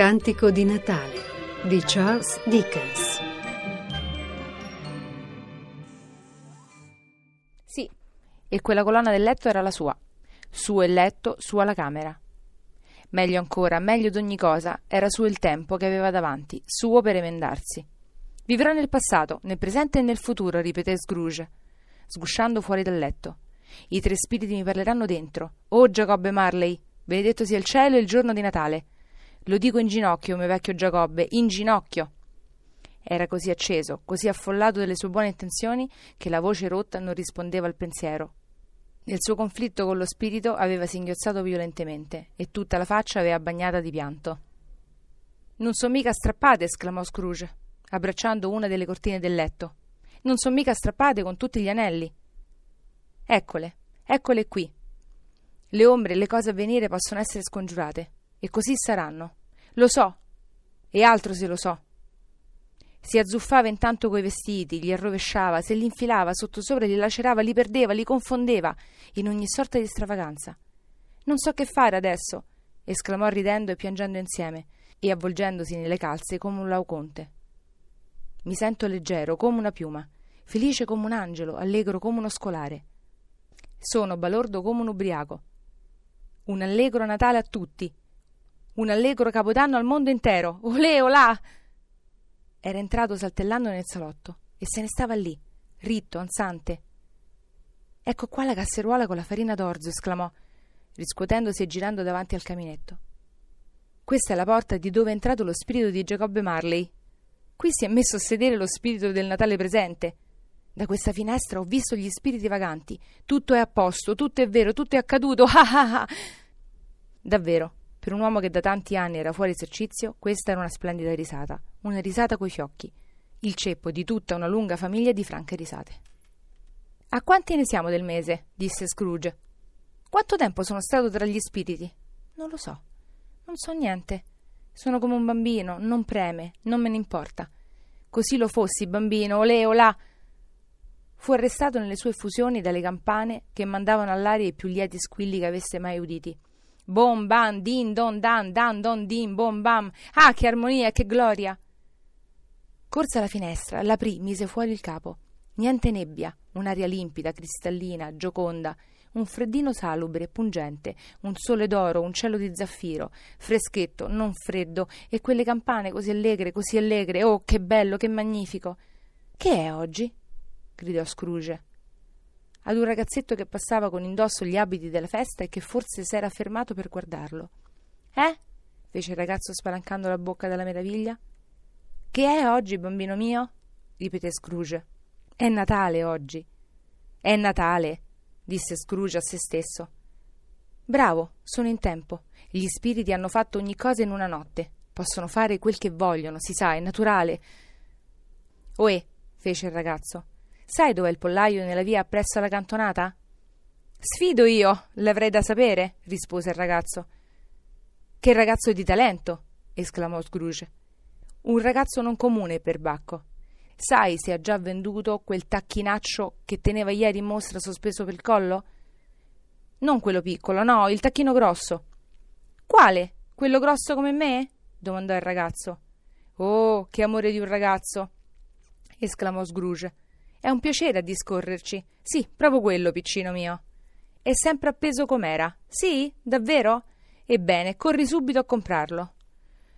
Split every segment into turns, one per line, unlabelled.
Cantico di Natale di Charles Dickens.
Sì, e quella colonna del letto era la sua. Suo il letto, sua la camera. Meglio ancora, meglio d'ogni cosa, era suo il tempo che aveva davanti, suo per emendarsi. Vivrò nel passato, nel presente e nel futuro, ripeté Scrooge, sgusciando fuori dal letto. I tre spiriti mi parleranno dentro. Oh Giacobbe Marley, benedetto sia il cielo e il giorno di Natale. Lo dico in ginocchio, mio vecchio Giacobbe, in ginocchio. Era così acceso, così affollato delle sue buone intenzioni, che la voce rotta non rispondeva al pensiero. Nel suo conflitto con lo spirito aveva singhiozzato violentemente e tutta la faccia aveva bagnata di pianto. Non son mica strappate, esclamò Scrooge, abbracciando una delle cortine del letto. Non son mica strappate con tutti gli anelli. Eccole, eccole qui. Le ombre e le cose a venire possono essere scongiurate, e così saranno. Lo so, e altro se lo so. Si azzuffava intanto coi vestiti, li arrovesciava, se li infilava sottosopra, li lacerava, li perdeva, li confondeva, in ogni sorta di stravaganza. Non so che fare adesso, esclamò ridendo e piangendo insieme, e avvolgendosi nelle calze come un lauconte. Mi sento leggero come una piuma, felice come un angelo, allegro come uno scolare. Sono balordo come un ubriaco. Un allegro Natale a tutti. Un allegro capodanno al mondo intero. Olè, olà! Era entrato saltellando nel salotto e se ne stava lì, ritto, ansante. Ecco qua la casseruola con la farina d'orzo, esclamò, riscuotendosi e girando davanti al caminetto. Questa è la porta di dove è entrato lo spirito di Giacobbe Marley. Qui si è messo a sedere lo spirito del Natale presente. Da questa finestra ho visto gli spiriti vaganti. Tutto è a posto, tutto è vero, tutto è accaduto. Ah ah ah! Davvero, per un uomo che da tanti anni era fuori esercizio, questa era una splendida risata, una risata coi fiocchi, il ceppo di tutta una lunga famiglia di franche risate. A quanti ne siamo del mese? disse Scrooge. Quanto tempo sono stato tra gli spiriti? Non lo so. Non so niente. Sono come un bambino, non preme, non me ne importa. Così lo fossi, bambino, olè, olà. Fu arrestato nelle sue fusioni dalle campane che mandavano all'aria i più lieti squilli che avesse mai uditi. Bom bam, din don dan, dan don din, bom bam. Ah, che armonia, che gloria! Corse alla finestra, l'aprì, mise fuori il capo. Niente nebbia, un'aria limpida, cristallina, gioconda, un freddino salubre, pungente, un sole d'oro, un cielo di zaffiro, freschetto, non freddo, e quelle campane così allegre, così allegre. Oh, che bello, che magnifico! Che è oggi? gridò Scrooge ad un ragazzetto che passava con indosso gli abiti della festa e che forse s'era fermato per guardarlo. Eh? fece il ragazzo spalancando la bocca dalla meraviglia. Che è oggi, bambino mio? ripeté Scrooge. È Natale oggi. È Natale, disse Scrooge a se stesso. Bravo, sono in tempo. Gli spiriti hanno fatto ogni cosa in una notte. Possono fare quel che vogliono, si sa, è naturale. Oè, fece il ragazzo. Sai dov'è il pollaio nella via appresso alla cantonata? Sfido io, l'avrei da sapere, rispose il ragazzo. Che ragazzo di talento! esclamò Scrooge. Un ragazzo non comune per Bacco. Sai se ha già venduto quel tacchinaccio che teneva ieri in mostra sospeso per il collo? Non quello piccolo, no, il tacchino grosso. Quale? Quello grosso come me? domandò il ragazzo. Oh, che amore di un ragazzo! esclamò Scrooge. È un piacere a discorrerci. Sì, proprio quello, piccino mio. È sempre appeso com'era. Sì? Davvero? Ebbene, corri subito a comprarlo.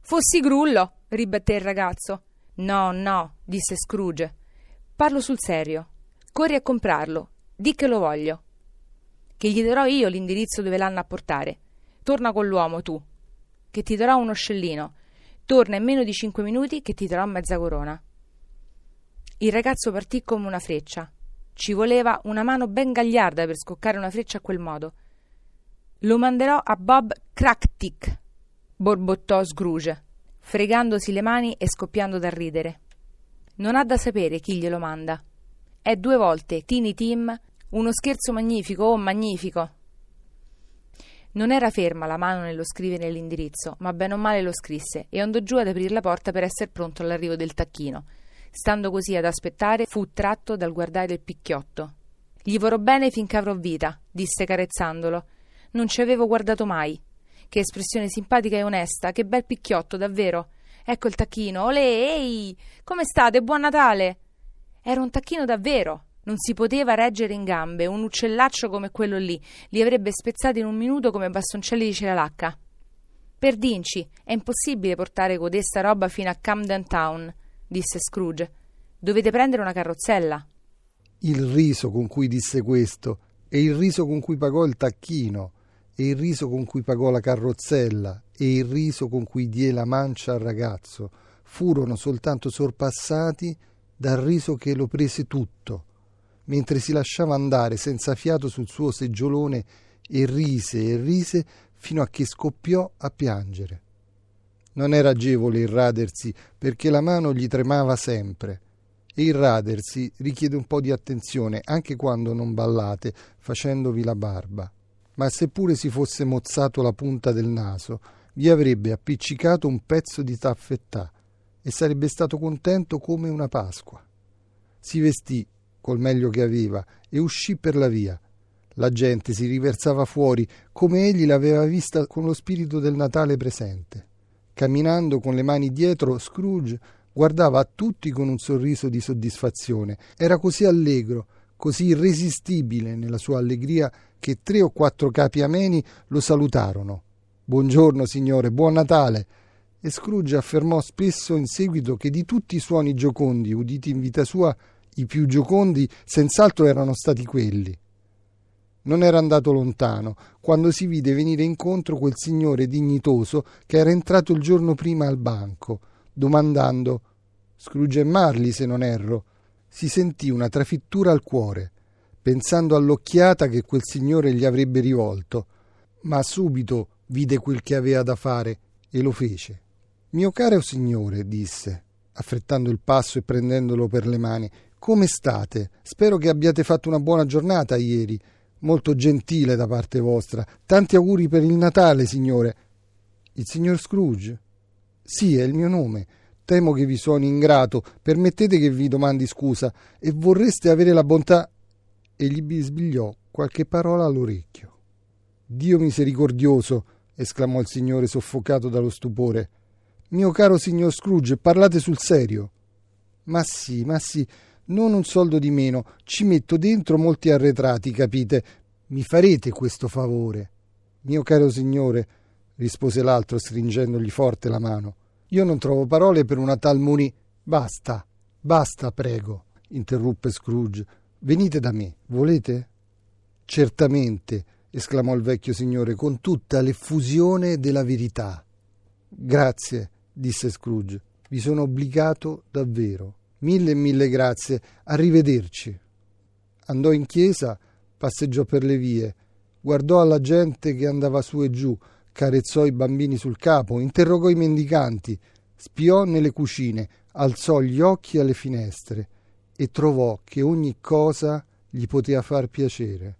Fossi grullo, ribatté il ragazzo. No, no, disse Scrooge. Parlo sul serio. Corri a comprarlo. Di che lo voglio. Che gli darò io l'indirizzo dove l'hanno a portare. Torna con l'uomo, tu. Che ti darò uno scellino. Torna in meno di cinque minuti che ti darò mezza corona. Il ragazzo partì come una freccia. Ci voleva una mano ben gagliarda per scoccare una freccia a quel modo. Lo manderò a Bob Cracktick, borbottò Scrooge, fregandosi le mani e scoppiando da ridere. Non ha da sapere chi glielo manda. È due volte Tiny Tim, uno scherzo magnifico, oh magnifico. Non era ferma la mano nello scrivere l'indirizzo, ma bene o male lo scrisse e andò giù ad aprire la porta per essere pronto all'arrivo del tacchino. Stando così ad aspettare, fu tratto dal guardare il picchiotto. Gli vorrò bene finché avrò vita, disse carezzandolo. Non ci avevo guardato mai. Che espressione simpatica e onesta, che bel picchiotto, davvero. Ecco il tacchino. Olè, ehi! Come state? Buon Natale! Era un tacchino davvero. Non si poteva reggere in gambe. Un uccellaccio come quello lì li avrebbe spezzati in un minuto come bastoncelli di ceralacca. Perdinci, è impossibile portare codesta roba fino a Camden Town, disse Scrooge. Dovete prendere una carrozzella.
Il riso con cui disse questo, e il riso con cui pagò il tacchino, e il riso con cui pagò la carrozzella, e il riso con cui diè la mancia al ragazzo, furono soltanto sorpassati dal riso che lo prese tutto, mentre si lasciava andare senza fiato sul suo seggiolone e rise e rise fino a che scoppiò a piangere. Non era agevole il radersi perché la mano gli tremava sempre e il radersi richiede un po' di attenzione anche quando non ballate facendovi la barba. Ma seppure si fosse mozzato la punta del naso, vi avrebbe appiccicato un pezzo di taffettà e sarebbe stato contento come una Pasqua. Si vestì col meglio che aveva e uscì per la via, la gente si riversava fuori, come egli l'aveva vista con lo spirito del Natale presente. Camminando con le mani dietro, Scrooge guardava a tutti con un sorriso di soddisfazione. Era così allegro, così irresistibile nella sua allegria, che tre o quattro capi ameni lo salutarono. Buongiorno, signore, buon Natale! E Scrooge affermò spesso in seguito che di tutti i suoni giocondi uditi in vita sua, i più giocondi senz'altro erano stati quelli. Non era andato lontano quando si vide venire incontro quel signore dignitoso che era entrato il giorno prima al banco, domandando Scrooge e Marley, se non erro. Si sentì una trafittura al cuore, pensando all'occhiata che quel signore gli avrebbe rivolto, ma subito vide quel che aveva da fare e lo fece. Mio caro signore, disse, affrettando il passo e prendendolo per le mani, come state? Spero che abbiate fatto una buona giornata ieri molto gentile da parte vostra. Tanti auguri per il Natale, signore. Il signor Scrooge? Sì, è il mio nome. Temo che vi suoni ingrato. Permettete che vi domandi scusa e vorreste avere la bontà. E gli bisbigliò qualche parola all'orecchio. Dio misericordioso! esclamò il signore soffocato dallo stupore. Mio caro signor Scrooge, parlate sul serio. Ma sì, ma sì, non un soldo di meno, ci metto dentro molti arretrati, capite? Mi farete questo favore? Mio caro signore, rispose l'altro stringendogli forte la mano, io non trovo parole per una tal muni. Basta, basta, prego, interruppe Scrooge. Venite da me, volete? Certamente, esclamò il vecchio signore con tutta l'effusione della verità. Grazie, disse Scrooge, vi sono obbligato davvero. Mille e mille grazie, arrivederci. Andò in chiesa, passeggiò per le vie, guardò alla gente che andava su e giù, carezzò i bambini sul capo, interrogò i mendicanti, spiò nelle cucine, alzò gli occhi alle finestre e trovò che ogni cosa gli poteva far piacere.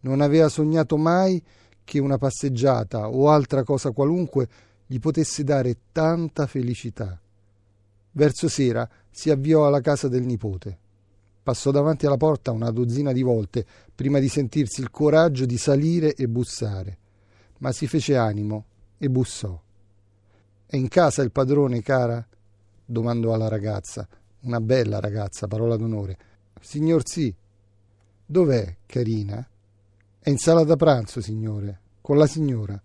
Non aveva sognato mai che una passeggiata o altra cosa qualunque gli potesse dare tanta felicità. Verso sera si avviò alla casa del nipote. Passò davanti alla porta una dozzina di volte prima di sentirsi il coraggio di salire e bussare, ma si fece animo e bussò. È in casa il padrone, cara? domandò alla ragazza, una bella ragazza, parola d'onore. Signor sì. Dov'è, carina? È in sala da pranzo, signore, con la signora.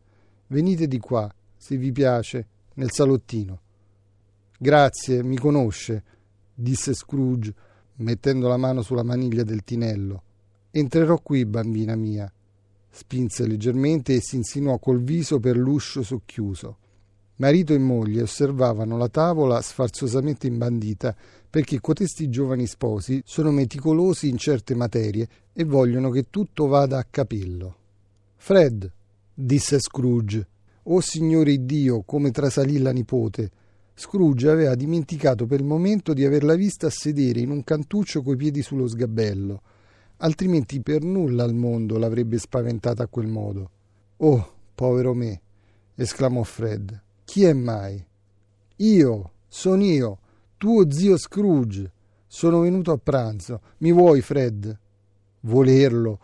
Venite di qua, se vi piace, nel salottino. Grazie, mi conosce, disse Scrooge, mettendo la mano sulla maniglia del tinello. Entrerò qui, bambina mia. Spinse leggermente e si insinuò col viso per l'uscio socchiuso. Marito e moglie osservavano la tavola sfarzosamente imbandita perché cotesti giovani sposi sono meticolosi in certe materie e vogliono che tutto vada a capello. Fred, disse Scrooge, o Signore Dio, come trasalì la nipote, Scrooge aveva dimenticato per il momento di averla vista sedere in un cantuccio coi piedi sullo sgabello, altrimenti per nulla al mondo l'avrebbe spaventata a quel modo. Oh, povero me! esclamò Fred. Chi è mai? Io, sono io, tuo zio Scrooge. Sono venuto a pranzo. Mi vuoi, Fred? Volerlo.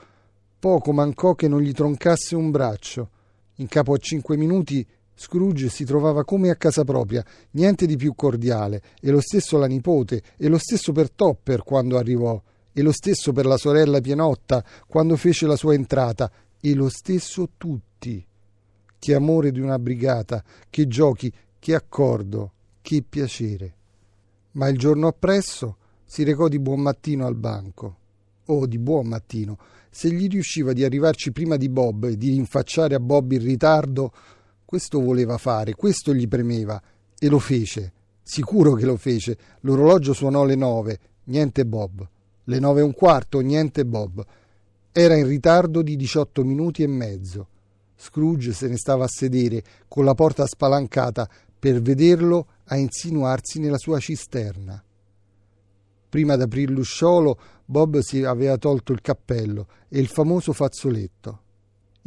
Poco mancò che non gli troncasse un braccio. In capo a cinque minuti Scrooge si trovava come a casa propria, niente di più cordiale, e lo stesso la nipote, e lo stesso per Topper quando arrivò, e lo stesso per la sorella Pienotta quando fece la sua entrata, e lo stesso tutti. Che amore di una brigata, che giochi, che accordo, che piacere. Ma il giorno appresso si recò di buon mattino al banco. Oh, di buon mattino! Se gli riusciva di arrivarci prima di Bob e di rinfacciare a Bob il ritardo, questo voleva fare, questo gli premeva, e lo fece. Sicuro che lo fece. L'orologio suonò le nove, niente Bob. Le nove e un quarto, niente Bob. Era in ritardo di diciotto minuti e mezzo. Scrooge se ne stava a sedere, con la porta spalancata, per vederlo a insinuarsi nella sua cisterna. Prima d'aprir l'usciolo, Bob si aveva tolto il cappello e il famoso fazzoletto.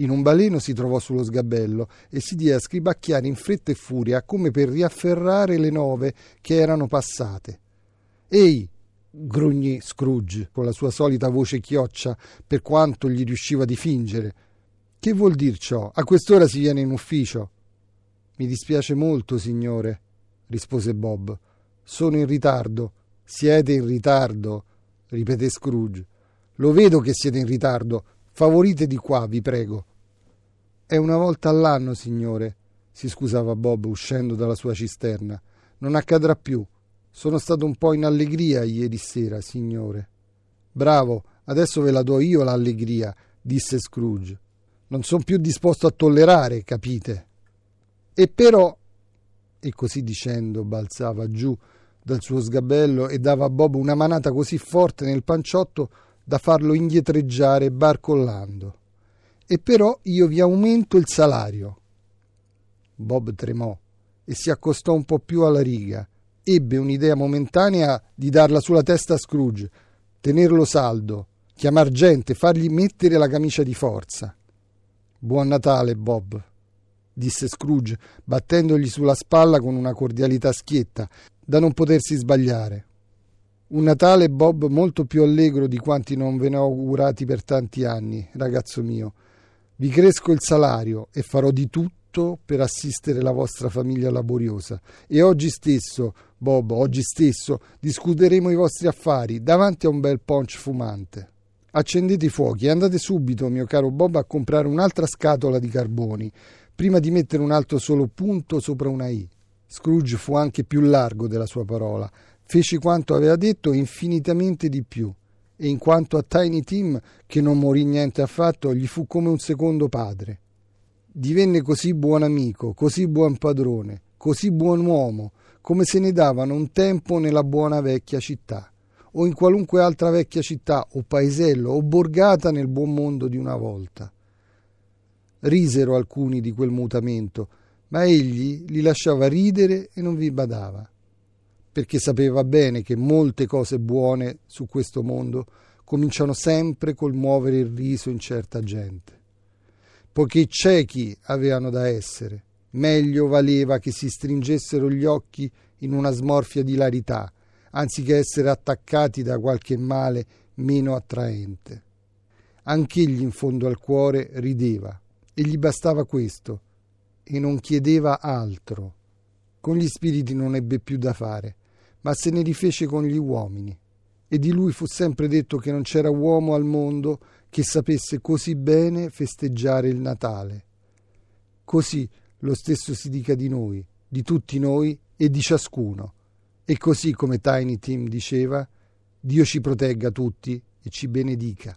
In un baleno si trovò sullo sgabello e si diede a scribacchiare in fretta e furia come per riafferrare le nove che erano passate. Ehi! grugnì Scrooge con la sua solita voce chioccia per quanto gli riusciva di fingere. Che vuol dir ciò? A quest'ora si viene in ufficio. Mi dispiace molto, signore, rispose Bob. Sono in ritardo. Siete in ritardo, ripeté Scrooge. Lo vedo che siete in ritardo. Favorite di qua, vi prego. È una volta all'anno, signore, si scusava Bob uscendo dalla sua cisterna. Non accadrà più. Sono stato un po' in allegria ieri sera, signore. Bravo, adesso ve la do io l'allegria, disse Scrooge. Non sono più disposto a tollerare, capite? E però, e così dicendo balzava giù dal suo sgabello e dava a Bob una manata così forte nel panciotto da farlo indietreggiare barcollando e però io vi aumento il salario. Bob tremò e si accostò un po' più alla riga. Ebbe un'idea momentanea di darla sulla testa a Scrooge, tenerlo saldo, chiamar gente, fargli mettere la camicia di forza. Buon Natale, Bob, disse Scrooge, battendogli sulla spalla con una cordialità schietta, da non potersi sbagliare. Un Natale, Bob, molto più allegro di quanti non ve ne ho augurati per tanti anni, ragazzo mio. Vi cresco il salario e farò di tutto per assistere la vostra famiglia laboriosa. E oggi stesso, Bob, oggi stesso, discuteremo i vostri affari davanti a un bel punch fumante. Accendete i fuochi e andate subito, mio caro Bob, a comprare un'altra scatola di carboni, prima di mettere un altro solo punto sopra una I. Scrooge fu anche più largo della sua parola, fece quanto aveva detto e infinitamente di più e in quanto a Tiny Tim, che non morì niente affatto, gli fu come un secondo padre. Divenne così buon amico, così buon padrone, così buon uomo, come se ne davano un tempo nella buona vecchia città, o in qualunque altra vecchia città, o paesello, o borgata nel buon mondo di una volta. Risero alcuni di quel mutamento, ma egli li lasciava ridere e non vi badava perché sapeva bene che molte cose buone su questo mondo cominciano sempre col muovere il riso in certa gente. Poiché ciechi avevano da essere, meglio valeva che si stringessero gli occhi in una smorfia di larità, anziché essere attaccati da qualche male meno attraente. Anch'egli in fondo al cuore rideva, e gli bastava questo, e non chiedeva altro. Con gli spiriti non ebbe più da fare ma se ne rifece con gli uomini. E di lui fu sempre detto che non c'era uomo al mondo che sapesse così bene festeggiare il Natale. Così lo stesso si dica di noi, di tutti noi e di ciascuno. E così come Tiny Tim diceva, Dio ci protegga tutti e ci benedica.